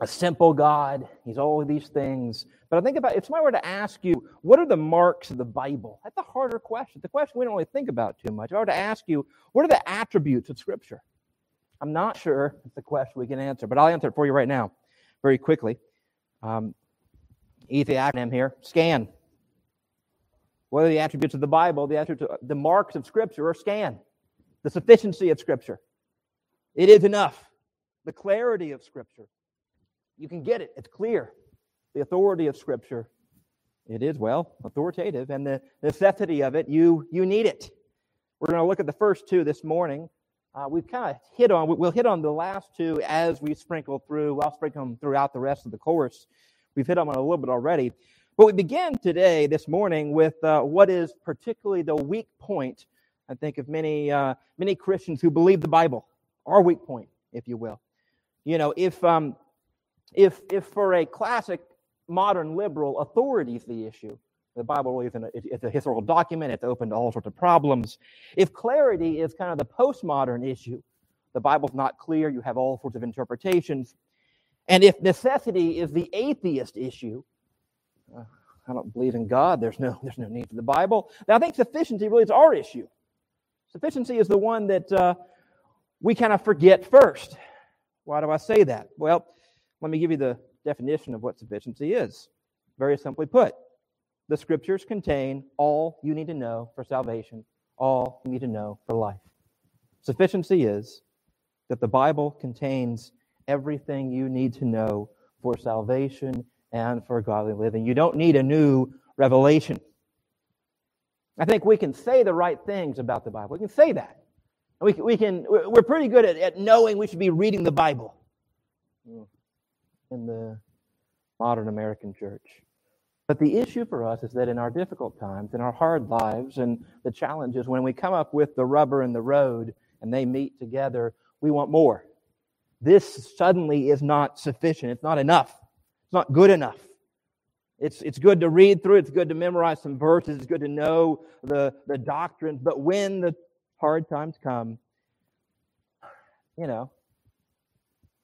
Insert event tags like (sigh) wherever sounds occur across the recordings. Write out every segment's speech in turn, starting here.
a simple God. He's all of these things. But I think about if somebody were to ask you, what are the marks of the Bible? That's a harder question. The question we don't really think about too much. If I were to ask you, what are the attributes of Scripture? I'm not sure it's a question we can answer, but I'll answer it for you right now, very quickly. Um, easy acronym here SCAN. What are the attributes of the Bible? The, attributes, the marks of Scripture are SCAN. The sufficiency of Scripture. It is enough. The clarity of Scripture. You can get it, it's clear. The authority of Scripture. It is, well, authoritative. And the necessity of it, you, you need it. We're going to look at the first two this morning. Uh, we've kind of hit on, we'll hit on the last two as we sprinkle through. I'll sprinkle them throughout the rest of the course. We've hit on a little bit already. But we begin today, this morning, with uh, what is particularly the weak point, I think, of many, uh, many Christians who believe the Bible, our weak point, if you will. You know, if, um, if, if for a classic modern liberal, authority is the issue, the Bible really isn't a, it's a historical document, it's open to all sorts of problems. If clarity is kind of the postmodern issue, the Bible's not clear, you have all sorts of interpretations. And if necessity is the atheist issue, uh, I don't believe in God, there's no, (laughs) there's no need for the Bible. Now, I think sufficiency really is our issue. Sufficiency is the one that uh, we kind of forget first. Why do I say that? Well, let me give you the definition of what sufficiency is. Very simply put, the scriptures contain all you need to know for salvation, all you need to know for life. Sufficiency is that the Bible contains everything you need to know for salvation and for godly living. You don't need a new revelation. I think we can say the right things about the Bible. We can say that. We we can, we're pretty good at, at knowing we should be reading the Bible in the modern American church. But the issue for us is that in our difficult times, in our hard lives, and the challenges, when we come up with the rubber and the road and they meet together, we want more. This suddenly is not sufficient. It's not enough. It's not good enough. It's, it's good to read through, it's good to memorize some verses, it's good to know the, the doctrines, but when the hard times come, you know,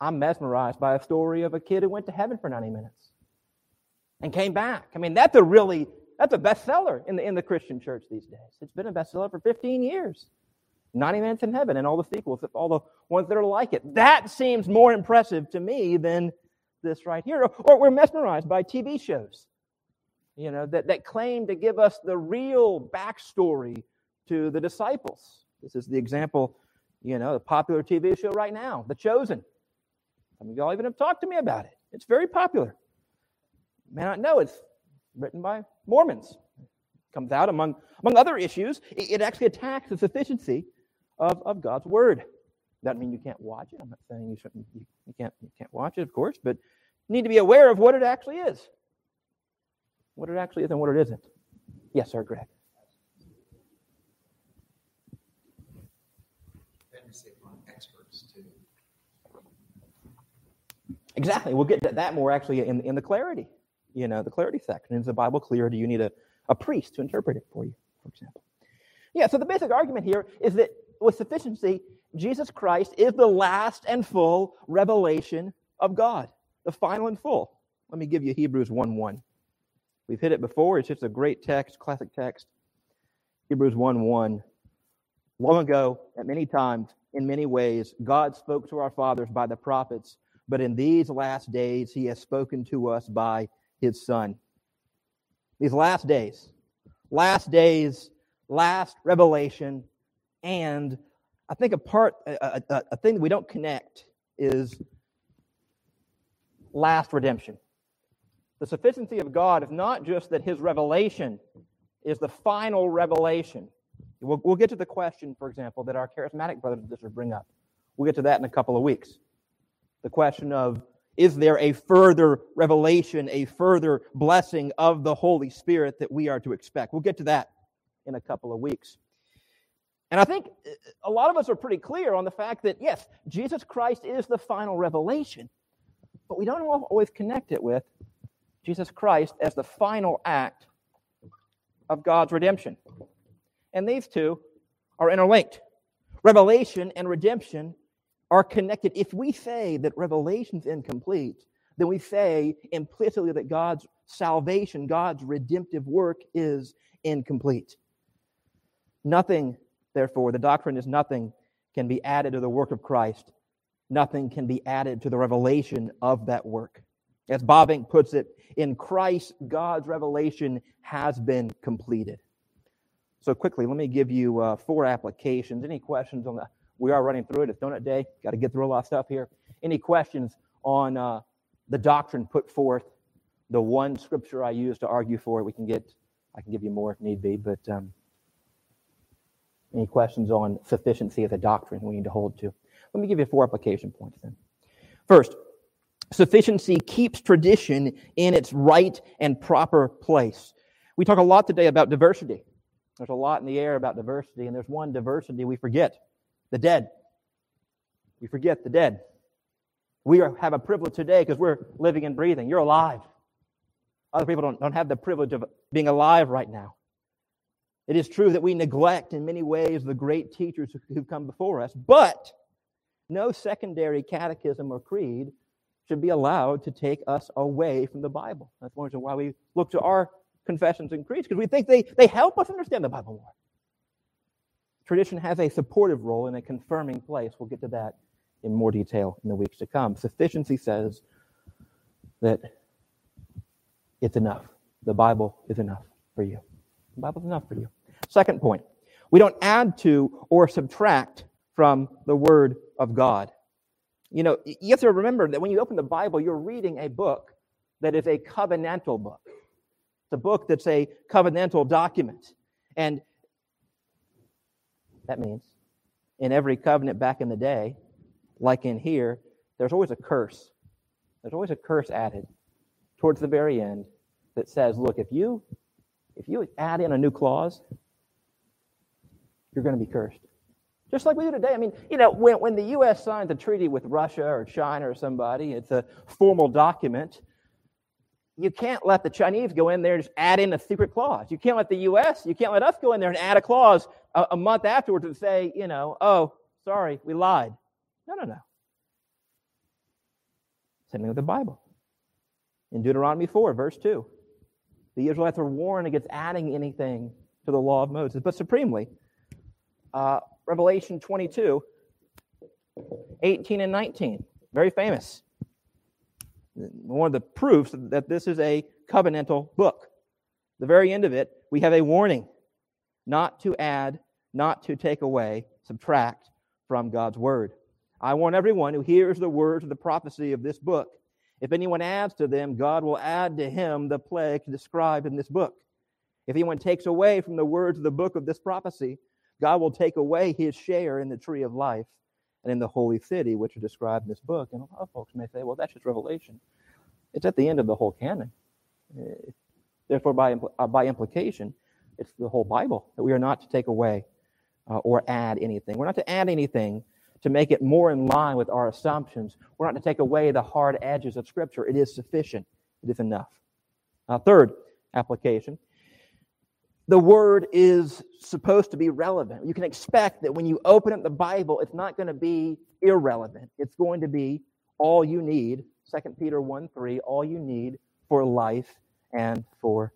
I'm mesmerized by a story of a kid who went to heaven for 90 minutes and came back. I mean, that's a really, that's a bestseller in the, in the Christian church these days. It's been a bestseller for 15 years. 90 Minutes in Heaven and all the sequels, all the ones that are like it. That seems more impressive to me than this right here. Or we're mesmerized by TV shows, you know, that, that claim to give us the real backstory to the disciples. This is the example, you know, the popular TV show right now, The Chosen. Some of y'all even have talked to me about it. It's very popular. You may not know it's written by Mormons. It comes out among, among other issues. It, it actually attacks the sufficiency of, of God's word. Does that mean you can't watch it. I'm not saying you shouldn't. You, you can't. You can't watch it, of course, but you need to be aware of what it actually is. What it actually is and what it isn't. Yes, sir, Greg. Exactly. We'll get to that more actually in, in the clarity, you know, the clarity section. Is the Bible clear? Do you need a, a priest to interpret it for you, for example? Yeah, so the basic argument here is that with sufficiency, Jesus Christ is the last and full revelation of God, the final and full. Let me give you Hebrews 1 1. We've hit it before. It's just a great text, classic text. Hebrews 1 1. Long ago, at many times, in many ways, God spoke to our fathers by the prophets, but in these last days, he has spoken to us by his Son. These last days, last days, last revelation, and I think a part, a, a, a thing that we don't connect is last redemption. The sufficiency of God is not just that his revelation is the final revelation. We'll, we'll get to the question, for example, that our charismatic brothers and sisters bring up. We'll get to that in a couple of weeks. The question of is there a further revelation, a further blessing of the Holy Spirit that we are to expect? We'll get to that in a couple of weeks. And I think uh, a lot of us are pretty clear on the fact that, yes, Jesus Christ is the final revelation, but we don't always connect it with Jesus Christ as the final act of God's redemption. And these two are interlinked. Revelation and redemption are connected. If we say that revelation's incomplete, then we say implicitly that God's salvation, God's redemptive work is incomplete. Nothing, therefore, the doctrine is nothing can be added to the work of Christ. Nothing can be added to the revelation of that work. As Bavinck puts it, in Christ, God's revelation has been completed. So, quickly, let me give you uh, four applications. Any questions on that? We are running through it. It's donut day. Got to get through a lot of stuff here. Any questions on uh, the doctrine put forth? The one scripture I use to argue for it. We can get. I can give you more if need be, but um, any questions on sufficiency of the doctrine we need to hold to? Let me give you four application points then. First, sufficiency keeps tradition in its right and proper place. We talk a lot today about diversity. There's a lot in the air about diversity, and there's one diversity we forget the dead. We forget the dead. We are, have a privilege today because we're living and breathing. You're alive. Other people don't, don't have the privilege of being alive right now. It is true that we neglect in many ways the great teachers who've come before us, but no secondary catechism or creed should be allowed to take us away from the Bible. That's one reason why we look to our confessions and creeds, because we think they, they help us understand the Bible more. Tradition has a supportive role in a confirming place. We'll get to that in more detail in the weeks to come. Sufficiency says that it's enough. The Bible is enough for you. The Bible's enough for you. Second point we don't add to or subtract from the Word of God. You know, you have to remember that when you open the Bible, you're reading a book that is a covenantal book. It's a book that's a covenantal document. And that means in every covenant back in the day, like in here, there's always a curse. There's always a curse added towards the very end that says, look, if you if you add in a new clause, you're going to be cursed. Just like we do today. I mean, you know, when, when the U.S. signs a treaty with Russia or China or somebody, it's a formal document. You can't let the Chinese go in there and just add in a secret clause. You can't let the U.S., you can't let us go in there and add a clause a, a month afterwards and say, you know, oh, sorry, we lied. No, no, no. Same thing with the Bible. In Deuteronomy 4, verse 2, the Israelites were warned against adding anything to the law of Moses. But supremely, uh, Revelation 22, 18 and 19, very famous. One of the proofs that this is a covenantal book. The very end of it, we have a warning not to add, not to take away, subtract from God's word. I warn everyone who hears the words of the prophecy of this book. If anyone adds to them, God will add to him the plague described in this book. If anyone takes away from the words of the book of this prophecy, God will take away his share in the tree of life and in the holy city, which are described in this book. And a lot of folks may say, well, that's just Revelation. It's at the end of the whole canon. Eh, therefore, by, uh, by implication, it's the whole Bible that we are not to take away uh, or add anything. We're not to add anything to make it more in line with our assumptions. We're not to take away the hard edges of Scripture. It is sufficient, it is enough. Uh, third application the word is supposed to be relevant. You can expect that when you open up the Bible, it's not going to be irrelevant. It's going to be all you need. 2 Peter 1 3, all you need for life and for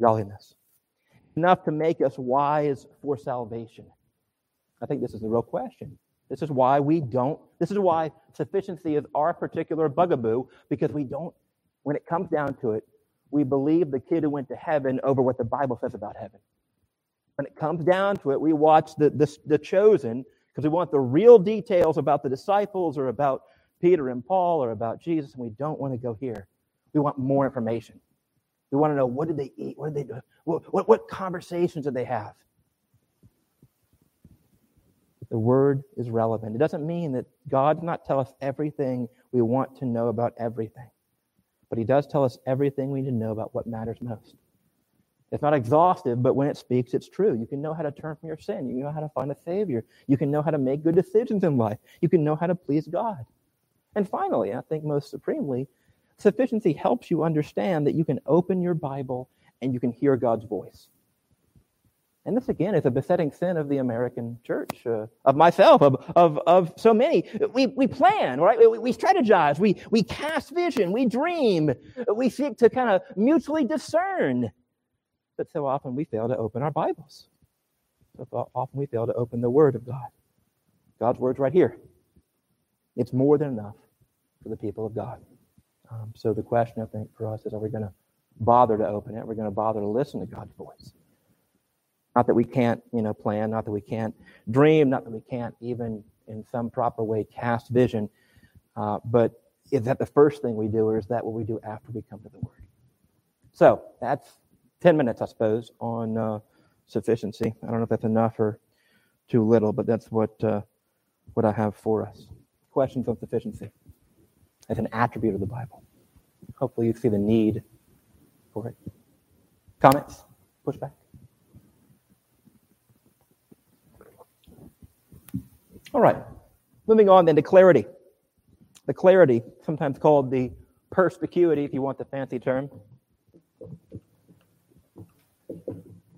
godliness. Enough to make us wise for salvation. I think this is the real question. This is why we don't, this is why sufficiency is our particular bugaboo, because we don't, when it comes down to it, we believe the kid who went to heaven over what the Bible says about heaven. When it comes down to it, we watch the, the, the chosen because we want the real details about the disciples or about Peter and Paul or about Jesus, and we don't want to go here. We want more information. We want to know what did they eat? What did they do? What, what, what conversations did they have? The word is relevant. It doesn't mean that God does not tell us everything we want to know about everything. But he does tell us everything we need to know about what matters most. It's not exhaustive, but when it speaks, it's true. You can know how to turn from your sin. You know how to find a Savior. You can know how to make good decisions in life. You can know how to please God. And finally, I think most supremely, sufficiency helps you understand that you can open your Bible and you can hear God's voice. And this, again, is a besetting sin of the American church, uh, of myself, of, of, of so many. We, we plan, right? We, we strategize, we, we cast vision, we dream, we seek to kind of mutually discern. But so often we fail to open our Bibles. So often we fail to open the Word of God. God's Word's right here. It's more than enough for the people of God. Um, so the question, I think, for us is are we going to bother to open it? We're going to bother to listen to God's voice. Not that we can't, you know, plan, not that we can't dream, not that we can't even in some proper way cast vision. Uh, but is that the first thing we do, or is that what we do after we come to the Word? So that's 10 minutes, I suppose, on uh, sufficiency. I don't know if that's enough or too little, but that's what, uh, what I have for us. Questions on sufficiency as an attribute of the Bible. Hopefully, you see the need for it. Comments? Pushback? All right. Moving on then to clarity. The clarity, sometimes called the perspicuity, if you want the fancy term.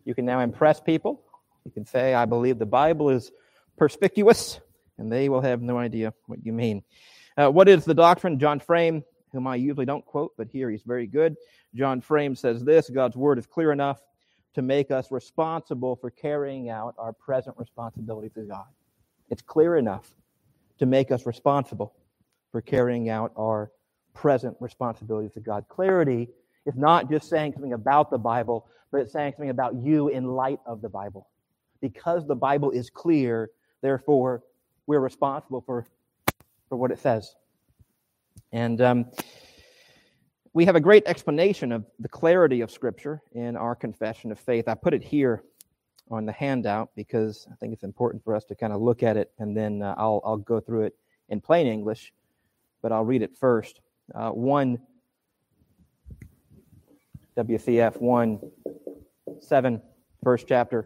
You can now impress people. You can say, I believe the Bible is perspicuous, and they will have no idea what you mean. Uh, what is the doctrine? John Frame, whom I usually don't quote, but here he's very good. John Frame says this God's word is clear enough to make us responsible for carrying out our present responsibility to God. It's clear enough to make us responsible for carrying out our present responsibility to God. Clarity is not just saying something about the Bible, but it's saying something about you in light of the Bible. Because the Bible is clear, therefore, we're responsible for, for what it says. And um, we have a great explanation of the clarity of Scripture in our confession of faith. I put it here on the handout because I think it's important for us to kind of look at it, and then uh, I'll, I'll go through it in plain English, but I'll read it first. Uh, 1 WCF 1 7, first chapter,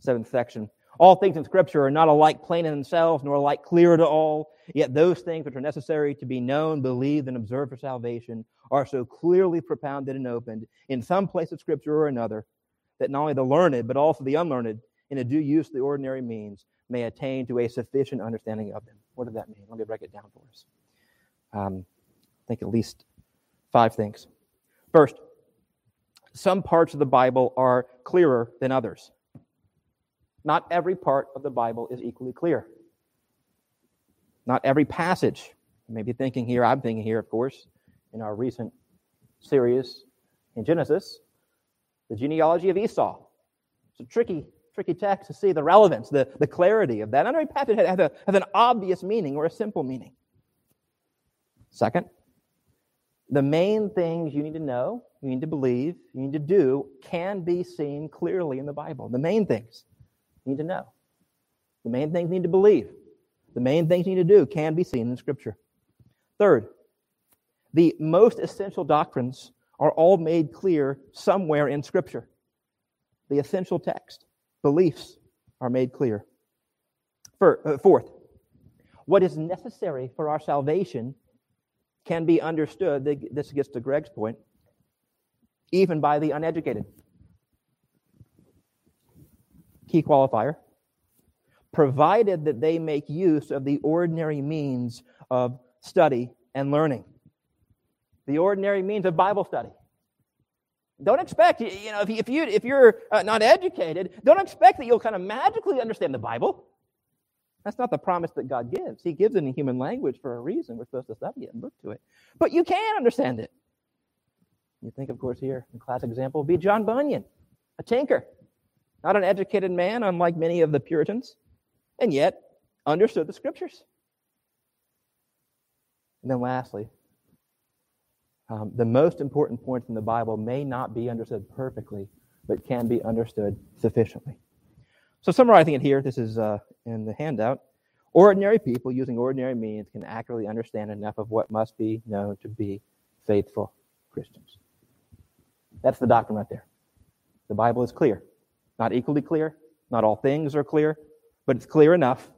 seventh section. All things in Scripture are not alike plain in themselves, nor alike clear to all. Yet those things which are necessary to be known, believed, and observed for salvation are so clearly propounded and opened in some place of Scripture or another that not only the learned, but also the unlearned, in a due use of the ordinary means, may attain to a sufficient understanding of them. What does that mean? Let me break it down for us. Um, I think at least five things. First, some parts of the Bible are clearer than others. Not every part of the Bible is equally clear. Not every passage. You may be thinking here, I'm thinking here, of course, in our recent series in Genesis, the genealogy of Esau. It's a tricky, tricky text to see the relevance, the, the clarity of that. Not every passage has, a, has an obvious meaning or a simple meaning. Second, the main things you need to know, you need to believe, you need to do can be seen clearly in the Bible. The main things need to know. The main things need to believe. The main things need to do can be seen in Scripture. Third, the most essential doctrines are all made clear somewhere in Scripture. The essential text, beliefs, are made clear. Uh, fourth, what is necessary for our salvation can be understood. This gets to Greg's point, even by the uneducated. Key qualifier provided that they make use of the ordinary means of study and learning the ordinary means of Bible study. Don't expect, you know, if, you, if you're uh, not educated, don't expect that you'll kind of magically understand the Bible. That's not the promise that God gives. He gives it in human language for a reason. We're supposed to study it and look to it. But you can understand it. You think, of course, here, a classic example would be John Bunyan, a tinker, not an educated man, unlike many of the Puritans, and yet understood the scriptures. And then lastly, um, the most important points in the Bible may not be understood perfectly, but can be understood sufficiently. So, summarizing it here, this is uh, in the handout. Ordinary people using ordinary means can accurately understand enough of what must be known to be faithful Christians. That's the doctrine right there. The Bible is clear. Not equally clear, not all things are clear, but it's clear enough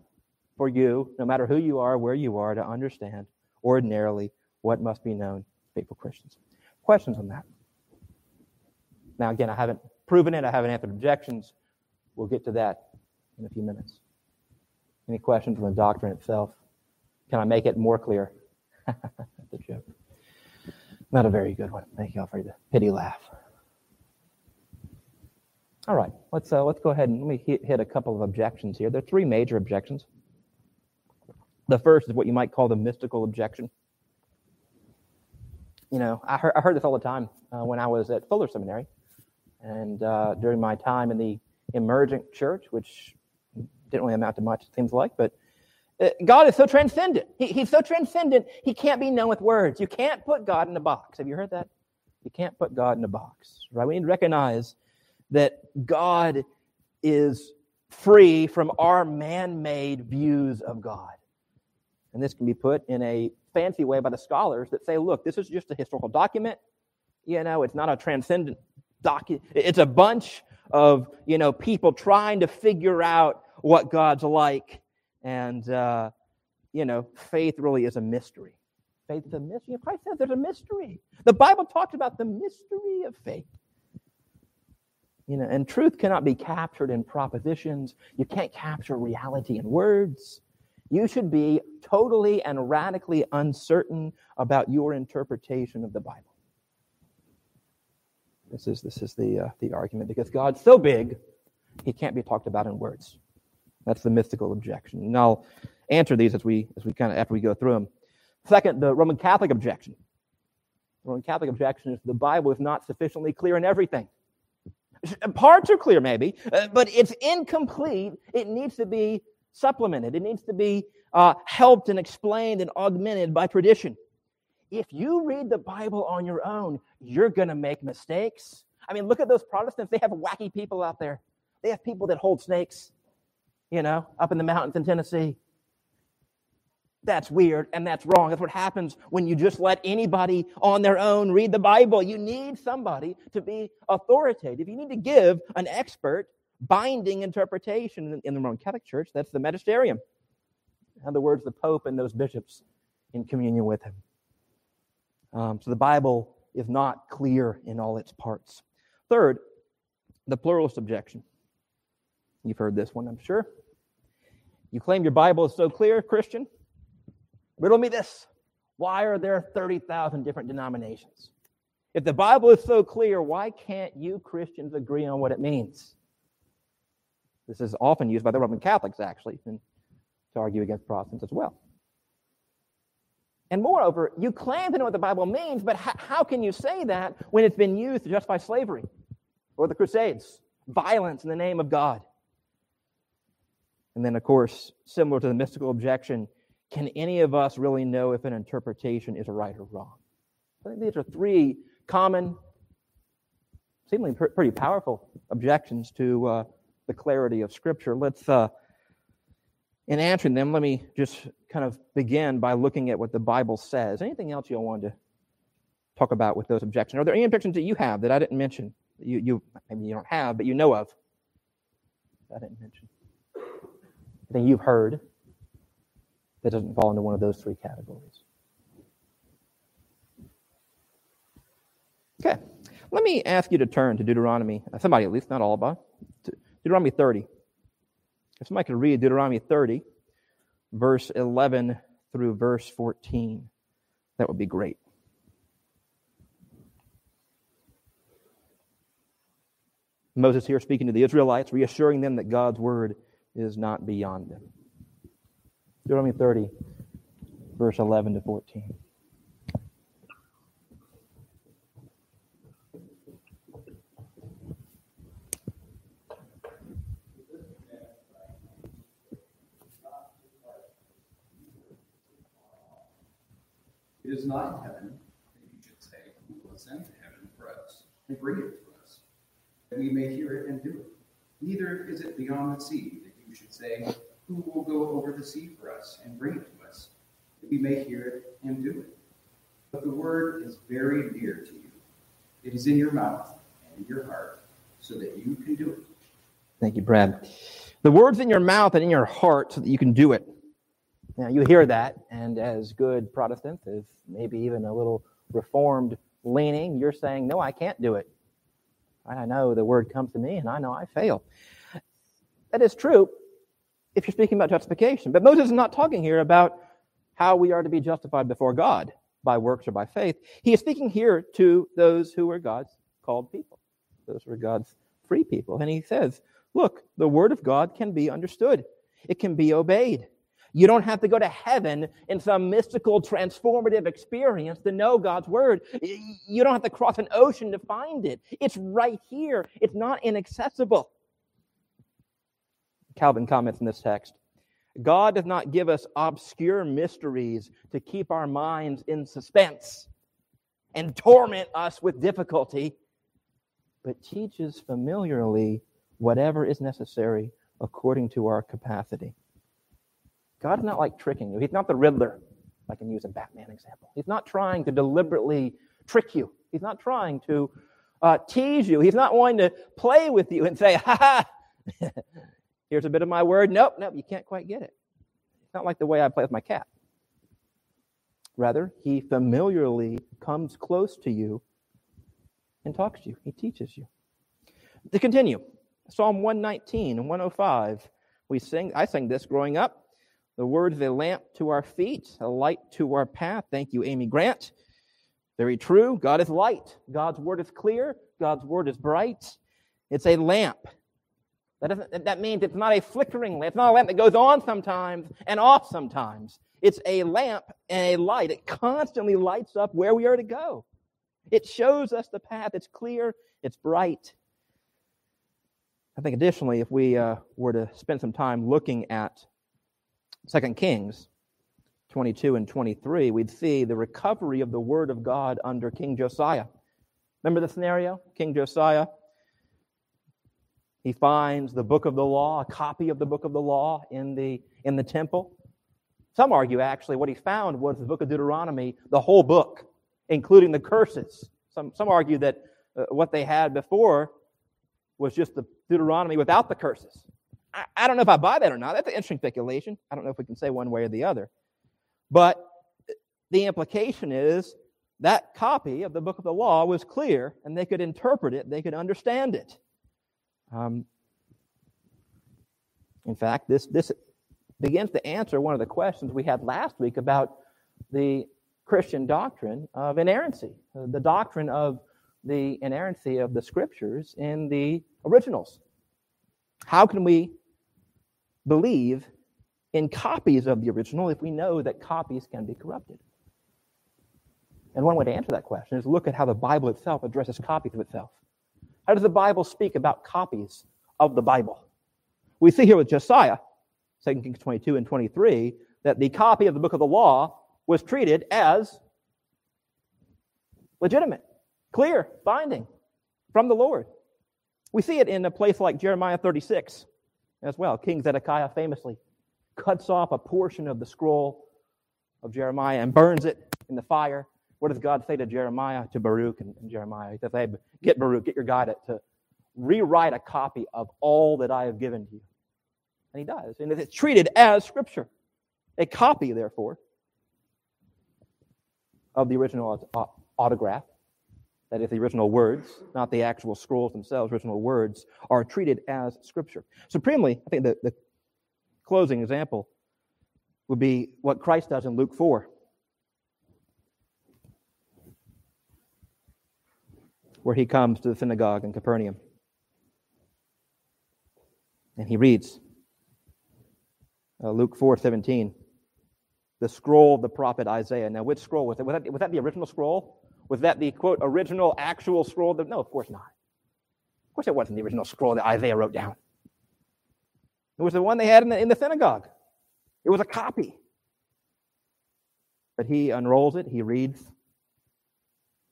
for you, no matter who you are, where you are, to understand ordinarily what must be known faithful Christians. Questions on that? Now, again, I haven't proven it, I haven't answered objections, We'll get to that in a few minutes. Any questions on the doctrine itself? Can I make it more clear? (laughs) the joke. Not a very good one. Thank you all for the pity laugh. All right, let's uh, let's go ahead and let me hit, hit a couple of objections here. There are three major objections. The first is what you might call the mystical objection. You know, I heard, I heard this all the time uh, when I was at Fuller Seminary, and uh, during my time in the emergent church, which didn't really amount to much, it seems like, but uh, God is so transcendent. He, he's so transcendent, he can't be known with words. You can't put God in a box. Have you heard that? You can't put God in a box, right? We need to recognize that God is free from our man made views of God. And this can be put in a fancy way by the scholars that say, look, this is just a historical document. You know, it's not a transcendent document. It's a bunch of, you know, people trying to figure out what God's like. And, uh, you know, faith really is a mystery. Faith is a mystery. Christ says there's a mystery. The Bible talks about the mystery of faith. You know, and truth cannot be captured in propositions. You can't capture reality in words. You should be totally and radically uncertain about your interpretation of the Bible. This is, this is the, uh, the argument because God's so big, he can't be talked about in words. That's the mystical objection. And I'll answer these as we, as we kind of, after we go through them. Second, the Roman Catholic objection. The Roman Catholic objection is the Bible is not sufficiently clear in everything. (laughs) Parts are clear, maybe, uh, but it's incomplete. It needs to be supplemented, it needs to be uh, helped and explained and augmented by tradition. If you read the Bible on your own, you're going to make mistakes. I mean, look at those Protestants. They have wacky people out there. They have people that hold snakes, you know, up in the mountains in Tennessee. That's weird and that's wrong. That's what happens when you just let anybody on their own read the Bible. You need somebody to be authoritative. You need to give an expert binding interpretation in the Roman Catholic Church. That's the magisterium. In other words, the Pope and those bishops in communion with him. Um, so the Bible is not clear in all its parts. Third, the pluralist objection. You've heard this one, I'm sure. You claim your Bible is so clear, Christian. Riddle me this. Why are there 30,000 different denominations? If the Bible is so clear, why can't you Christians agree on what it means? This is often used by the Roman Catholics, actually, to argue against Protestants as well. And moreover, you claim to know what the Bible means, but how, how can you say that when it's been used to justify slavery or the Crusades, violence in the name of God? And then, of course, similar to the mystical objection, can any of us really know if an interpretation is right or wrong? I think these are three common, seemingly pretty powerful objections to uh, the clarity of Scripture. Let's, uh, in answering them, let me just kind of begin by looking at what the Bible says. Anything else you want to talk about with those objections? Are there any objections that you have that I didn't mention? You, you maybe you don't have, but you know of. I didn't mention. Anything you've heard that doesn't fall into one of those three categories. Okay, let me ask you to turn to Deuteronomy, somebody at least, not all of us, Deuteronomy 30. If somebody could read Deuteronomy 30, verse 11 through verse 14, that would be great. Moses here speaking to the Israelites, reassuring them that God's word is not beyond them. Deuteronomy 30, verse 11 to 14. It is not in heaven that you should say, Who will ascend to heaven for us and bring it to us, that we may hear it and do it. Neither is it beyond the sea that you should say, Who will go over the sea for us and bring it to us, that we may hear it and do it. But the word is very near to you. It is in your mouth and in your heart, so that you can do it. Thank you, Brad. The word's in your mouth and in your heart so that you can do it. Now, you hear that, and as good Protestants, as maybe even a little reformed leaning, you're saying, No, I can't do it. I know the word comes to me, and I know I fail. That is true if you're speaking about justification. But Moses is not talking here about how we are to be justified before God by works or by faith. He is speaking here to those who are God's called people, those who are God's free people. And he says, look, the word of God can be understood, it can be obeyed. You don't have to go to heaven in some mystical, transformative experience to know God's word. You don't have to cross an ocean to find it. It's right here, it's not inaccessible. Calvin comments in this text God does not give us obscure mysteries to keep our minds in suspense and torment us with difficulty, but teaches familiarly whatever is necessary according to our capacity. God is not like tricking you. He's not the Riddler, I can use a Batman example. He's not trying to deliberately trick you. He's not trying to uh, tease you. He's not wanting to play with you and say, ha ha, (laughs) Here's a bit of my word. Nope, nope, you can't quite get it. It's not like the way I play with my cat. Rather, he familiarly comes close to you and talks to you. He teaches you. To continue, Psalm 119 and 105, we sing, I sang this growing up. The words, a lamp to our feet, a light to our path. Thank you, Amy Grant. Very true. God is light. God's word is clear. God's word is bright. It's a lamp. That, doesn't, that means it's not a flickering lamp. It's not a lamp that goes on sometimes and off sometimes. It's a lamp and a light. It constantly lights up where we are to go. It shows us the path. It's clear. It's bright. I think additionally, if we uh, were to spend some time looking at 2 Kings 22 and 23, we'd see the recovery of the word of God under King Josiah. Remember the scenario? King Josiah he finds the book of the law, a copy of the book of the law in the, in the temple. Some argue actually what he found was the book of Deuteronomy, the whole book, including the curses. Some, some argue that uh, what they had before was just the Deuteronomy without the curses. I, I don't know if I buy that or not. That's an interesting speculation. I don't know if we can say one way or the other. But the implication is that copy of the book of the law was clear and they could interpret it, they could understand it. Um, in fact, this, this begins to answer one of the questions we had last week about the Christian doctrine of inerrancy, uh, the doctrine of the inerrancy of the scriptures in the originals. How can we believe in copies of the original if we know that copies can be corrupted? And one way to answer that question is look at how the Bible itself addresses copies of itself. How does the Bible speak about copies of the Bible? We see here with Josiah, 2 Kings 22 and 23, that the copy of the book of the law was treated as legitimate, clear, binding from the Lord. We see it in a place like Jeremiah 36 as well. King Zedekiah famously cuts off a portion of the scroll of Jeremiah and burns it in the fire what does God say to Jeremiah, to Baruch and, and Jeremiah? He says, hey, get Baruch, get your guy to, to rewrite a copy of all that I have given to you. And he does. And it's treated as Scripture. A copy, therefore, of the original autograph, that is, the original words, not the actual scrolls themselves, original words, are treated as Scripture. Supremely, I think the, the closing example would be what Christ does in Luke 4. Where he comes to the synagogue in Capernaum. And he reads uh, Luke 4 17, the scroll of the prophet Isaiah. Now, which scroll was it? Was that, was that the original scroll? Was that the quote, original, actual scroll? That, no, of course not. Of course, it wasn't the original scroll that Isaiah wrote down. It was the one they had in the, in the synagogue. It was a copy. But he unrolls it, he reads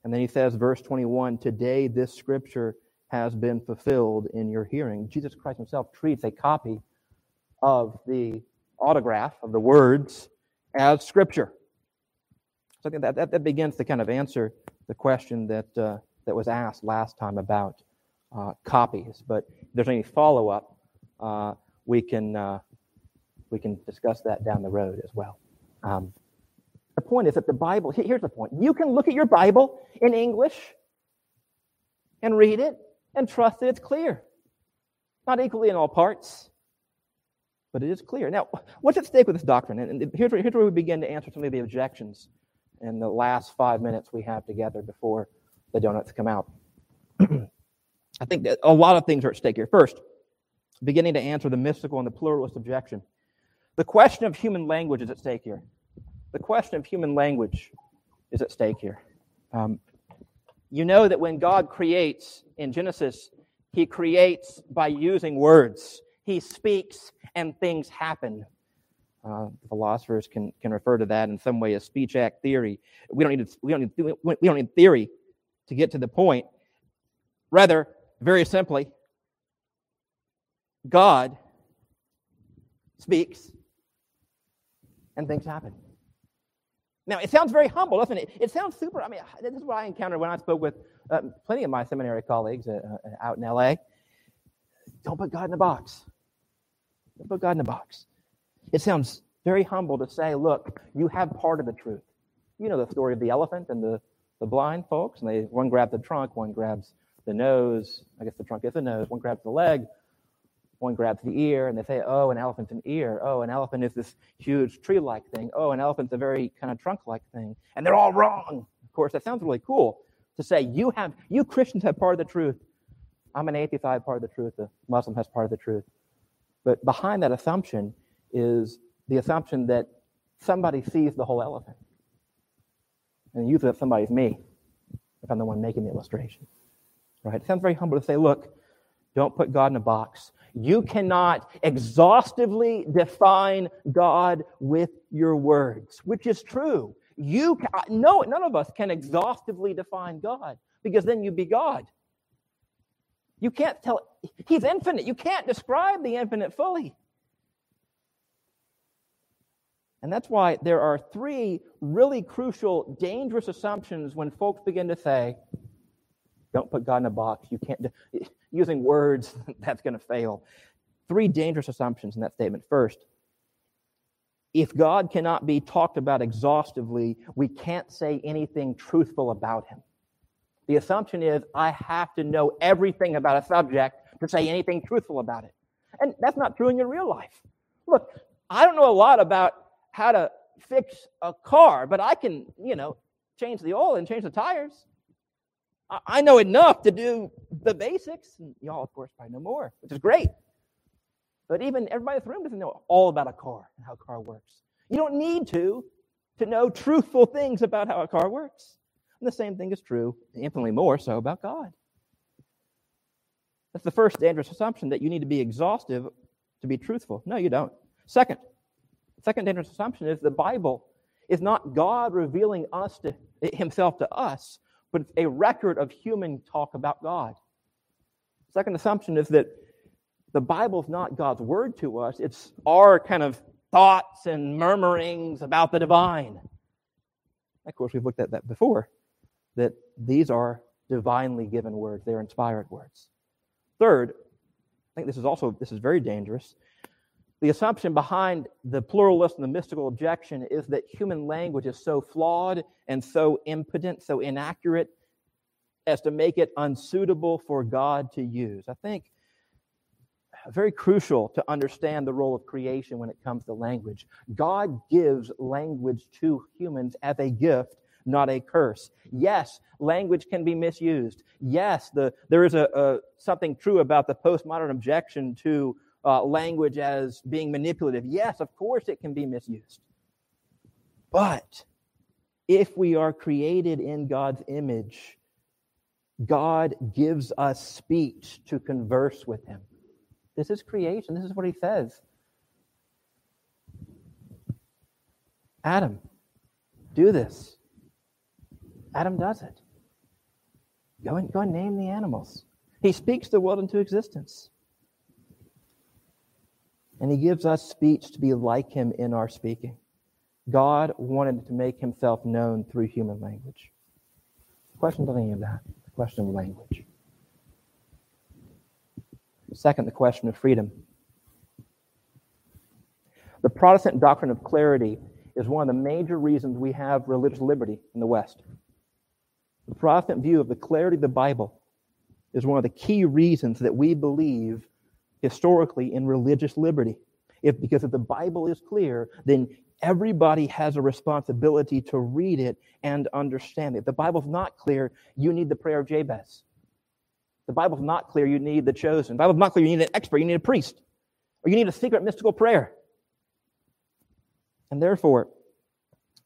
and then he says, verse 21, today this scripture has been fulfilled in your hearing. Jesus Christ himself treats a copy of the autograph of the words as scripture. So I think that, that, that begins to kind of answer the question that, uh, that was asked last time about uh, copies. But if there's any follow up, uh, we, can, uh, we can discuss that down the road as well. Um, the point is that the Bible, here's the point. You can look at your Bible in English and read it and trust that it's clear. Not equally in all parts. but it is clear. Now, what's at stake with this doctrine? And here's where, here's where we begin to answer some of the objections in the last five minutes we have together before the donuts come out. (clears throat) I think that a lot of things are at stake here. First, beginning to answer the mystical and the pluralist objection. The question of human language is at stake here. The question of human language is at stake here. Um, you know that when God creates in Genesis, he creates by using words. He speaks and things happen. Uh, philosophers can, can refer to that in some way as speech act theory. We don't, need to, we, don't need, we don't need theory to get to the point. Rather, very simply, God speaks and things happen. Now, it sounds very humble, doesn't it? It sounds super. I mean, this is what I encountered when I spoke with uh, plenty of my seminary colleagues uh, uh out in LA. Don't put God in a box. Don't put God in a box. It sounds very humble to say, look, you have part of the truth. You know the story of the elephant and the, the blind folks, and they one grabs the trunk, one grabs the nose. I guess the trunk is the nose. One grabs the leg, one grabs the ear, and they say, oh, an elephant's an ear. Oh, an elephant is this huge tree like thing. Oh, an elephant's a very kind of trunk like thing. And they're all wrong. Of course, that sounds really cool to say you have, you Christians have part of the truth. I'm an atheist, I have part of the truth. The Muslim has part of the truth. But behind that assumption is the assumption that somebody sees the whole elephant. And usually that somebody's me, if I'm the one making the illustration. Right? It sounds very humble to say, look, don't put God in a box. You cannot exhaustively define God with your words, which is true. You can, no, none of us can exhaustively define God because then you'd be God. You can't tell, He's infinite. You can't describe the infinite fully. And that's why there are three really crucial, dangerous assumptions when folks begin to say, don't put God in a box. You can't, using words, (laughs) that's going to fail. Three dangerous assumptions in that statement. First, if God cannot be talked about exhaustively, we can't say anything truthful about him. The assumption is I have to know everything about a subject to say anything truthful about it. And that's not true in your real life. Look, I don't know a lot about how to fix a car, but I can, you know, change the oil and change the tires. I know enough to do the basics. And y'all, of course, probably know more, which is great. But even everybody in the room doesn't know all about a car and how a car works. You don't need to to know truthful things about how a car works. And the same thing is true, infinitely more so, about God. That's the first dangerous assumption that you need to be exhaustive to be truthful. No, you don't. Second, second dangerous assumption is the Bible is not God revealing us to himself to us, but it's a record of human talk about God. Second assumption is that the Bible is not God's word to us, it's our kind of thoughts and murmurings about the divine. Of course, we've looked at that before, that these are divinely given words, they're inspired words. Third, I think this is also this is very dangerous. The assumption behind the pluralist and the mystical objection is that human language is so flawed and so impotent, so inaccurate, as to make it unsuitable for God to use. I think very crucial to understand the role of creation when it comes to language. God gives language to humans as a gift, not a curse. Yes, language can be misused. Yes, the, there is a, a something true about the postmodern objection to uh, language as being manipulative. Yes, of course it can be misused. But if we are created in God's image, God gives us speech to converse with Him. This is creation. This is what He says. Adam, do this. Adam does it. Go and, go and name the animals. He speaks the world into existence. And he gives us speech to be like him in our speaking. God wanted to make himself known through human language. The question of any of that, the question of language. Second, the question of freedom. The Protestant doctrine of clarity is one of the major reasons we have religious liberty in the West. The Protestant view of the clarity of the Bible is one of the key reasons that we believe historically in religious liberty. If because if the Bible is clear, then everybody has a responsibility to read it and understand it. If the Bible's not clear, you need the prayer of Jabez. The Bible's not clear, you need the chosen. The Bible's not clear, you need an expert, you need a priest, or you need a secret mystical prayer. And therefore,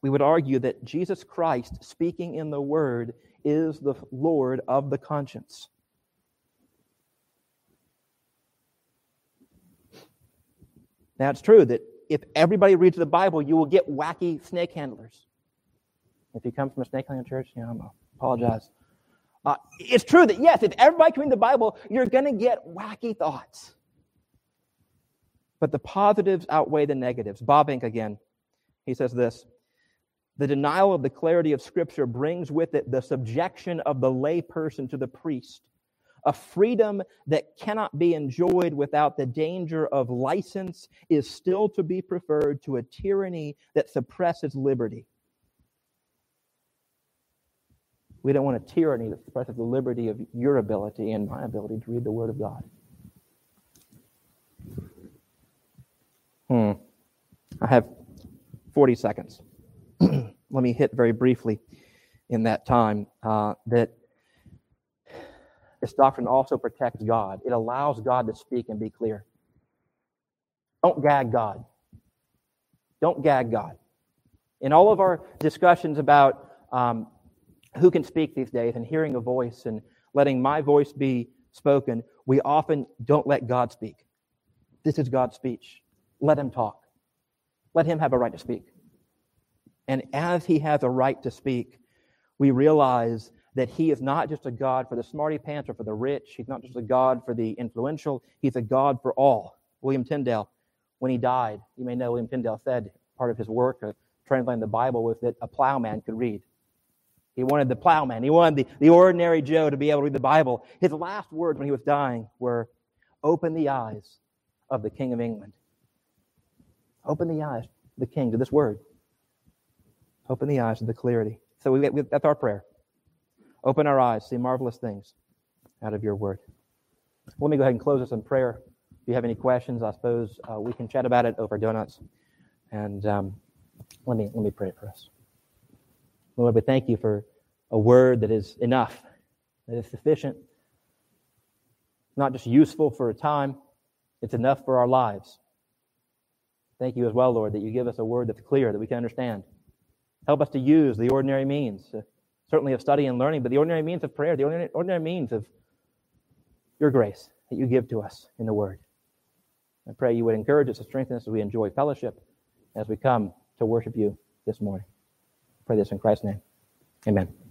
we would argue that Jesus Christ, speaking in the Word, is the Lord of the conscience. Now, it's true that if everybody reads the Bible, you will get wacky snake handlers. If you come from a snake handling church, you know, I apologize. Uh, it's true that, yes, if everybody can read the Bible, you're going to get wacky thoughts. But the positives outweigh the negatives. Bavinck again, he says this The denial of the clarity of Scripture brings with it the subjection of the layperson to the priest a freedom that cannot be enjoyed without the danger of license is still to be preferred to a tyranny that suppresses liberty. We don't want a tyranny that suppresses the liberty of your ability and my ability to read the Word of God. Hmm. I have 40 seconds. (clears throat) Let me hit very briefly in that time uh, that this doctrine also protects God. It allows God to speak and be clear. Don't gag God. Don't gag God. In all of our discussions about um, who can speak these days and hearing a voice and letting my voice be spoken, we often don't let God speak. This is God's speech. Let him talk. Let him have a right to speak. And as he has a right to speak, we realize that he is not just a God for the smarty pants or for the rich. He's not just a God for the influential. He's a God for all. William Tyndale, when he died, you may know William Tyndale said part of his work of translating the Bible was that a plowman could read. He wanted the plowman, he wanted the, the ordinary Joe to be able to read the Bible. His last words when he was dying were, Open the eyes of the King of England. Open the eyes of the King to this word. Open the eyes of the clarity. So we, we, that's our prayer. Open our eyes, see marvelous things out of your word. Let me go ahead and close this in prayer. If you have any questions, I suppose uh, we can chat about it over donuts. And um, let me let me pray for us. Lord, we thank you for a word that is enough, that is sufficient, not just useful for a time, it's enough for our lives. Thank you as well, Lord, that you give us a word that's clear, that we can understand. Help us to use the ordinary means certainly of study and learning, but the ordinary means of prayer, the ordinary, ordinary means of your grace that you give to us in the Word. I pray you would encourage us and strengthen us as we enjoy fellowship as we come to worship you this morning. I pray this in Christ's name. Amen.